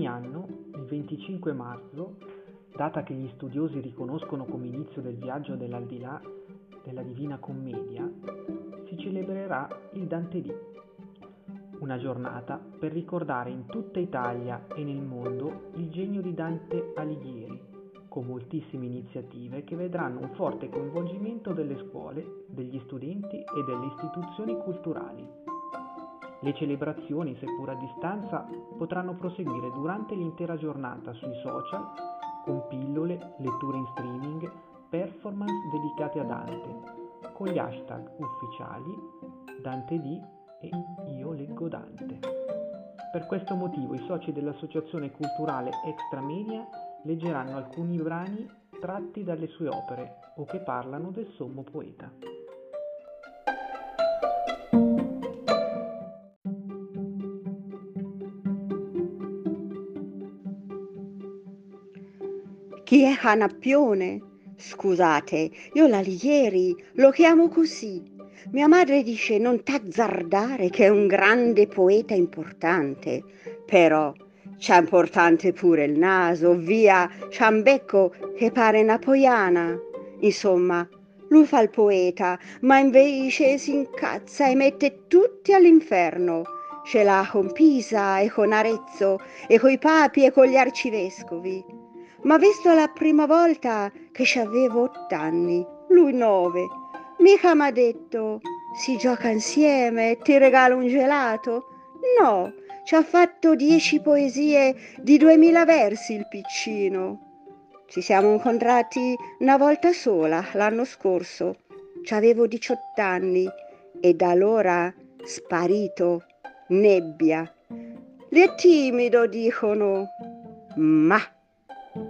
Ogni anno, il 25 marzo, data che gli studiosi riconoscono come inizio del viaggio dell'aldilà della Divina Commedia, si celebrerà il Dante Dì, una giornata per ricordare in tutta Italia e nel mondo il genio di Dante Alighieri, con moltissime iniziative che vedranno un forte coinvolgimento delle scuole, degli studenti e delle istituzioni culturali. Le celebrazioni, seppur a distanza, potranno proseguire durante l'intera giornata sui social, con pillole, letture in streaming, performance dedicate a Dante, con gli hashtag ufficiali DanteD e Io leggo Dante. Per questo motivo i soci dell'associazione culturale Extramedia leggeranno alcuni brani tratti dalle sue opere o che parlano del sommo poeta. Hanappione? Scusate, io l'Alighieri lo chiamo così. Mia madre dice non t'azzardare che è un grande poeta importante, però C'è importante pure il naso, via, c'ha un becco che pare napoiana. Insomma, lui fa il poeta, ma invece si incazza e mette tutti all'inferno. Ce l'ha con Pisa e con Arezzo e coi papi e con gli arcivescovi. Ma visto la prima volta che ci avevo ott'anni, lui nove, mica m'ha detto si gioca insieme, ti regalo un gelato? No, ci ha fatto dieci poesie di duemila versi il piccino. Ci siamo incontrati una volta sola l'anno scorso. Ci avevo 18 anni e da allora sparito, nebbia. È timido, dicono. Ma Io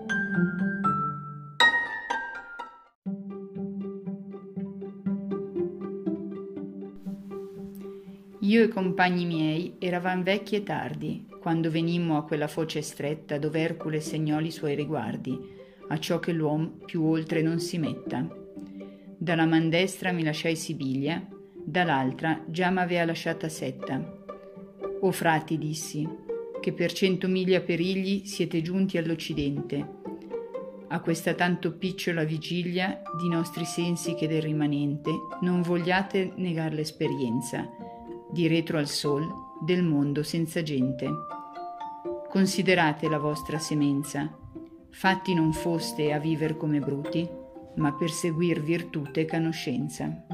e compagni miei eravam vecchi e tardi, quando venimmo a quella foce stretta dove Ercole segnò i suoi riguardi, a ciò che l'uom più oltre non si metta. Dalla man destra mi lasciai Sibiglia, dall'altra già m'avea lasciata Setta. O frati, dissi, che per cento miglia perigli siete giunti all'Occidente, a questa tanto picciola vigilia di nostri sensi che del rimanente non vogliate negar l'esperienza, di retro al sol del mondo senza gente. Considerate la vostra semenza. Fatti non foste a viver come bruti, ma per seguir virtute e conoscenza.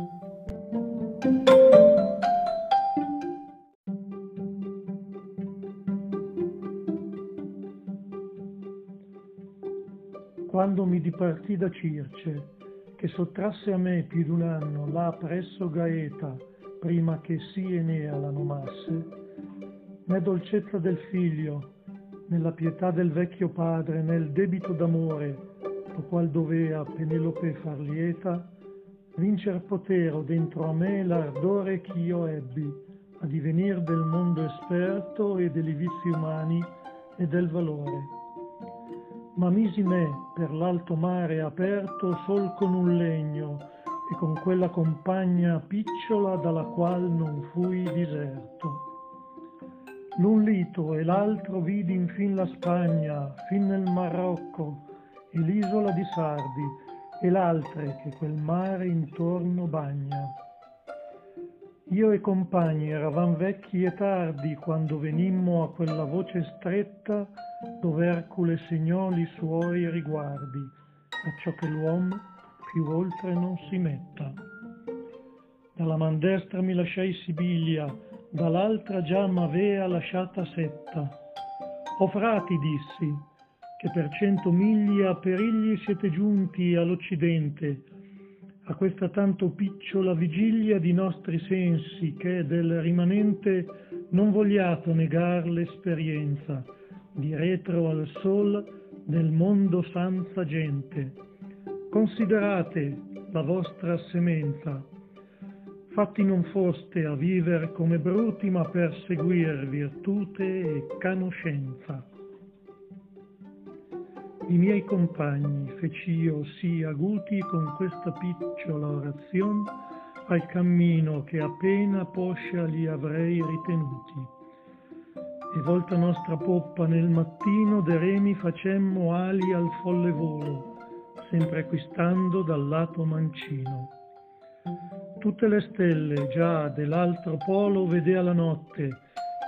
Mi dipartì da Circe, che sottrasse a me più d'un anno là presso Gaeta, prima che sì Enea la nomasse, né dolcezza del figlio, né la pietà del vecchio padre, né il debito d'amore, lo qual dovea Penelope far lieta, vincer potero dentro a me l'ardore ch'io ebbi a divenir del mondo esperto e degli vizi umani e del valore. Ma misi me per l'alto mare aperto sol con un legno, e con quella compagna picciola dalla qual non fui diserto. L'un lito e l'altro vidi infin la Spagna, fin nel Marocco e l'isola di Sardi e l'altre che quel mare intorno bagna. Io e compagni eravam vecchi e tardi quando venimmo a quella voce stretta dove Ercule segnò li suoi riguardi, acciò che l'uomo più oltre non si metta. Dalla man destra mi lasciai Sibilia, dall'altra già m'avea lasciata Setta. O frati, dissi, che per cento miglia perigli siete giunti all'Occidente, a questa tanto picciola vigilia di nostri sensi, che del rimanente non vogliato negar l'esperienza, di retro al sol del mondo senza gente Considerate la vostra semenza. Fatti non foste a viver come bruti, ma per seguir virtute e conoscenza. I miei compagni feci io sì aguti con questa picciola orazione al cammino che appena poscia li avrei ritenuti. e volta nostra poppa nel mattino de remi facemmo ali al folle volo, sempre acquistando dal lato mancino. Tutte le stelle già dell'altro polo vedea la notte,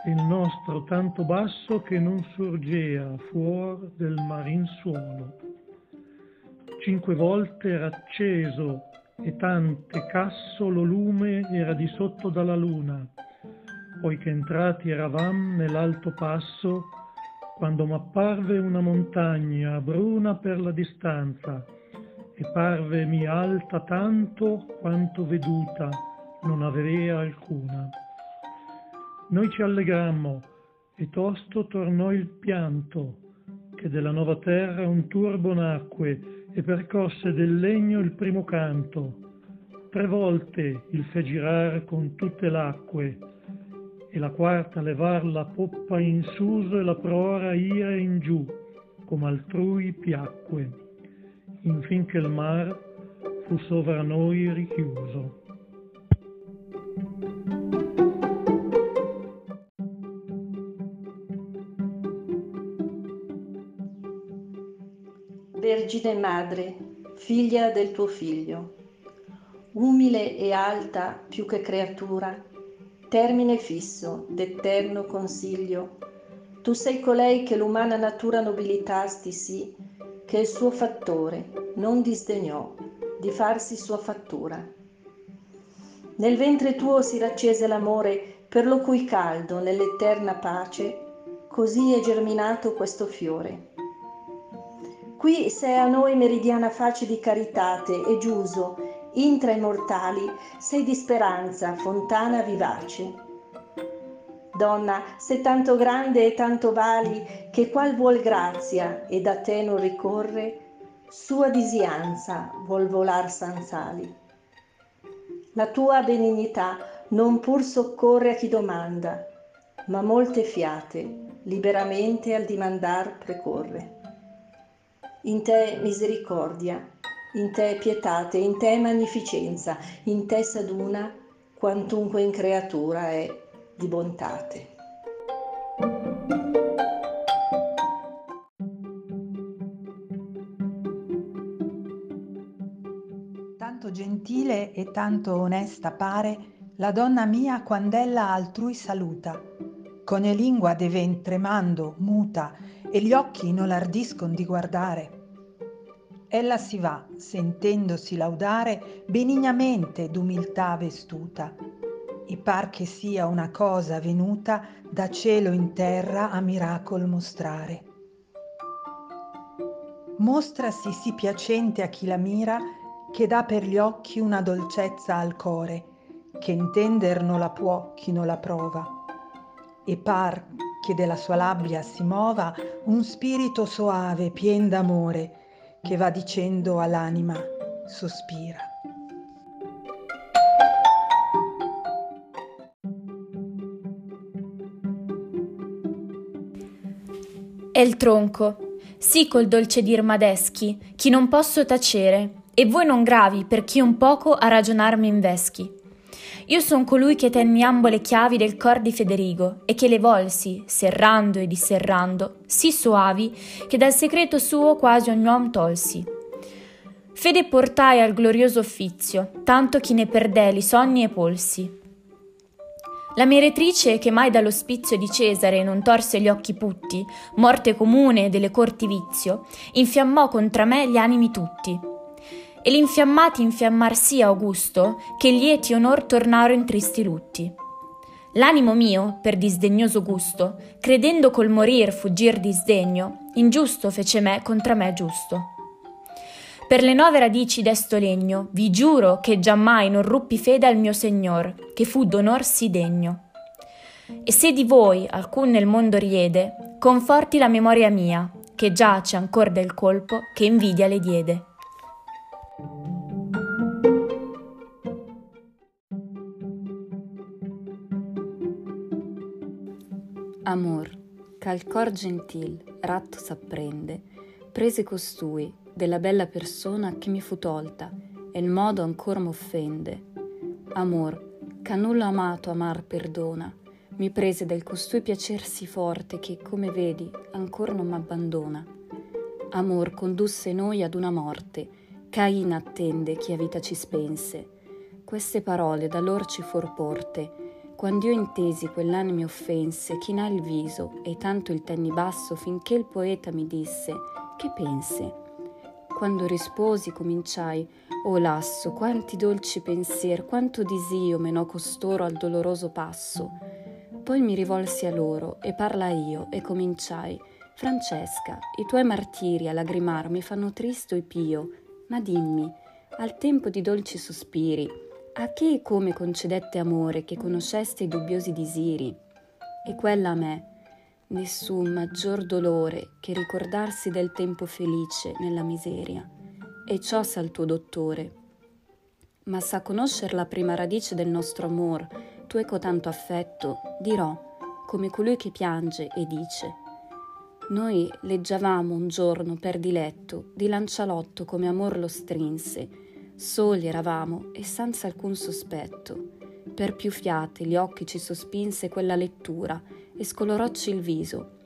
il nostro tanto basso che non sorgea fuor del marin suolo. Cinque volte era acceso e tante casso lo lume era di sotto dalla luna, poiché entrati eravam nell'alto passo, quando m'apparve una montagna bruna per la distanza, e parvemi alta tanto quanto veduta non avea alcuna. Noi ci allegrammo e tosto tornò il pianto, che della nuova terra un turbo nacque e percosse del legno il primo canto. Tre volte il fe girar con tutte l'acque, e la quarta levar la poppa in suso e la prora ire in giù, come altrui piacque, infin che il mar fu sovra noi richiuso. Vergine Madre, figlia del tuo figlio, umile e alta più che creatura, termine fisso d'eterno consiglio, tu sei colei che l'umana natura nobilitasti sì, che il suo fattore non disdegnò di farsi sua fattura. Nel ventre tuo si raccese l'amore per lo cui caldo nell'eterna pace così è germinato questo fiore. Qui sei a noi meridiana face di caritate e giuso, intra i mortali, sei di speranza, fontana vivace. Donna, sei tanto grande e tanto vali, che qual vuol grazia e da te non ricorre, sua disianza vuol volar sanzali. La tua benignità non pur soccorre a chi domanda, ma molte fiate liberamente al dimandar precorre. In te misericordia, in te pietate, in te magnificenza, in te saduna, quantunque in creatura è di bontate. Tanto gentile e tanto onesta pare la donna mia quand'ella altrui saluta, con e lingua de ven tremando, muta, e gli occhi non l'ardiscon di guardare. Ella si va, sentendosi laudare, benignamente d'umiltà vestuta, e par che sia una cosa venuta da cielo in terra a miracol mostrare. Mostrasi sì piacente a chi la mira, che dà per gli occhi una dolcezza al core, che intender non la può chi non la prova. E par che della sua labbia si mova un spirito soave, pien d'amore, che va dicendo all'anima sospira. È il tronco, sì col dolce dir madeschi, chi non posso tacere, e voi non gravi per chi un poco a ragionarmi inveschi. Io son colui che tenni ambo le chiavi del cor di Federigo e che le volsi, serrando e disserrando, sì soavi che dal segreto suo quasi ogni uom tolsi. Fede portai al glorioso offizio, tanto chi ne perdè li sogni e polsi. La meretrice che mai dall'ospizio di Cesare non torse gli occhi putti, morte comune delle corti vizio, infiammò contra me gli animi tutti e l'infiammati infiammar sia Augusto, che lieti onor tornaro in tristi lutti. L'animo mio, per disdegnoso gusto, credendo col morir fuggir disdegno, ingiusto fece me contra me giusto. Per le nove radici d'esto legno, vi giuro che giammai non ruppi fede al mio Signor, che fu d'onor sì degno. E se di voi alcun nel mondo riede, conforti la memoria mia, che giace ancor del colpo che invidia le diede. Amor, ch'al cor gentil ratto s'apprende, prese costui della bella persona che mi fu tolta, e il modo ancor m'offende. Amor, ch'a nulla amato amar perdona, mi prese del costui piacer sì forte che, come vedi, ancor non m'abbandona. Amor condusse noi ad una morte, Cain attende chi a vita ci spense. Queste parole da lor ci for porte, quando io intesi quell'anime offense, chinà il viso e tanto il tenni basso finché il poeta mi disse, che pense? Quando risposi cominciai, o oh lasso, quanti dolci pensier, quanto disio menò costoro al doloroso passo. Poi mi rivolsi a loro e parlai io e cominciai, Francesca, i tuoi martiri a lagrimar mi fanno tristo e pio, ma dimmi, al tempo di dolci sospiri, a che e come concedette amore che conosceste i dubbiosi disiri? E quella a me, nessun maggior dolore che ricordarsi del tempo felice nella miseria. E ciò sa il tuo dottore. Ma sa conoscer la prima radice del nostro amor, tu e cotanto affetto, dirò, come colui che piange e dice, noi leggiavamo un giorno per diletto di lancialotto come amor lo strinse. Soli eravamo e senza alcun sospetto. Per più fiate gli occhi ci sospinse quella lettura e scolorocci il viso.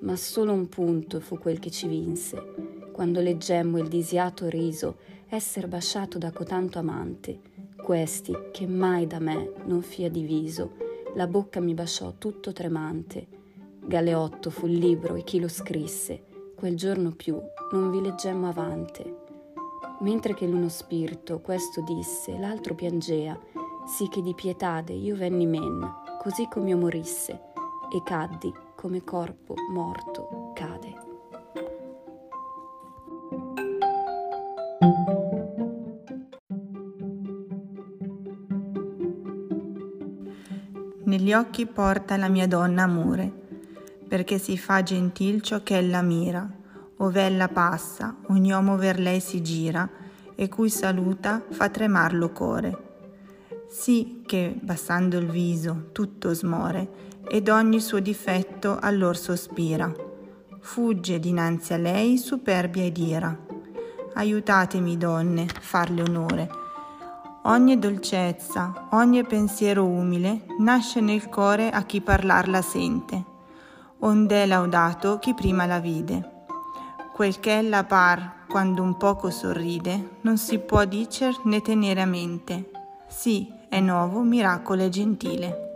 Ma solo un punto fu quel che ci vinse, quando leggemmo il disiato riso esser basciato da cotanto amante. Questi, che mai da me non fia diviso, la bocca mi basciò tutto tremante Galeotto fu il libro e chi lo scrisse. Quel giorno più non vi leggemmo avante. Mentre che l'uno spirito questo disse, l'altro piangea, sì che di pietade io venni men, così come io morisse, e caddi come corpo morto cade. Negli occhi porta la mia donna amore perché si fa gentil ciò che ella mira, ov'ella passa, ogni uomo ver lei si gira, e cui saluta fa tremar lo core. Sì che, bassando il viso, tutto smore, ed ogni suo difetto allor sospira. Fugge dinanzi a lei superbia ed ira. Aiutatemi, donne, farle onore. Ogni dolcezza, ogni pensiero umile nasce nel core a chi parlarla sente onde laudato chi prima la vide. Quel che ella par quando un poco sorride, non si può dicer né tenere a mente. Sì, è nuovo, miracolo e gentile.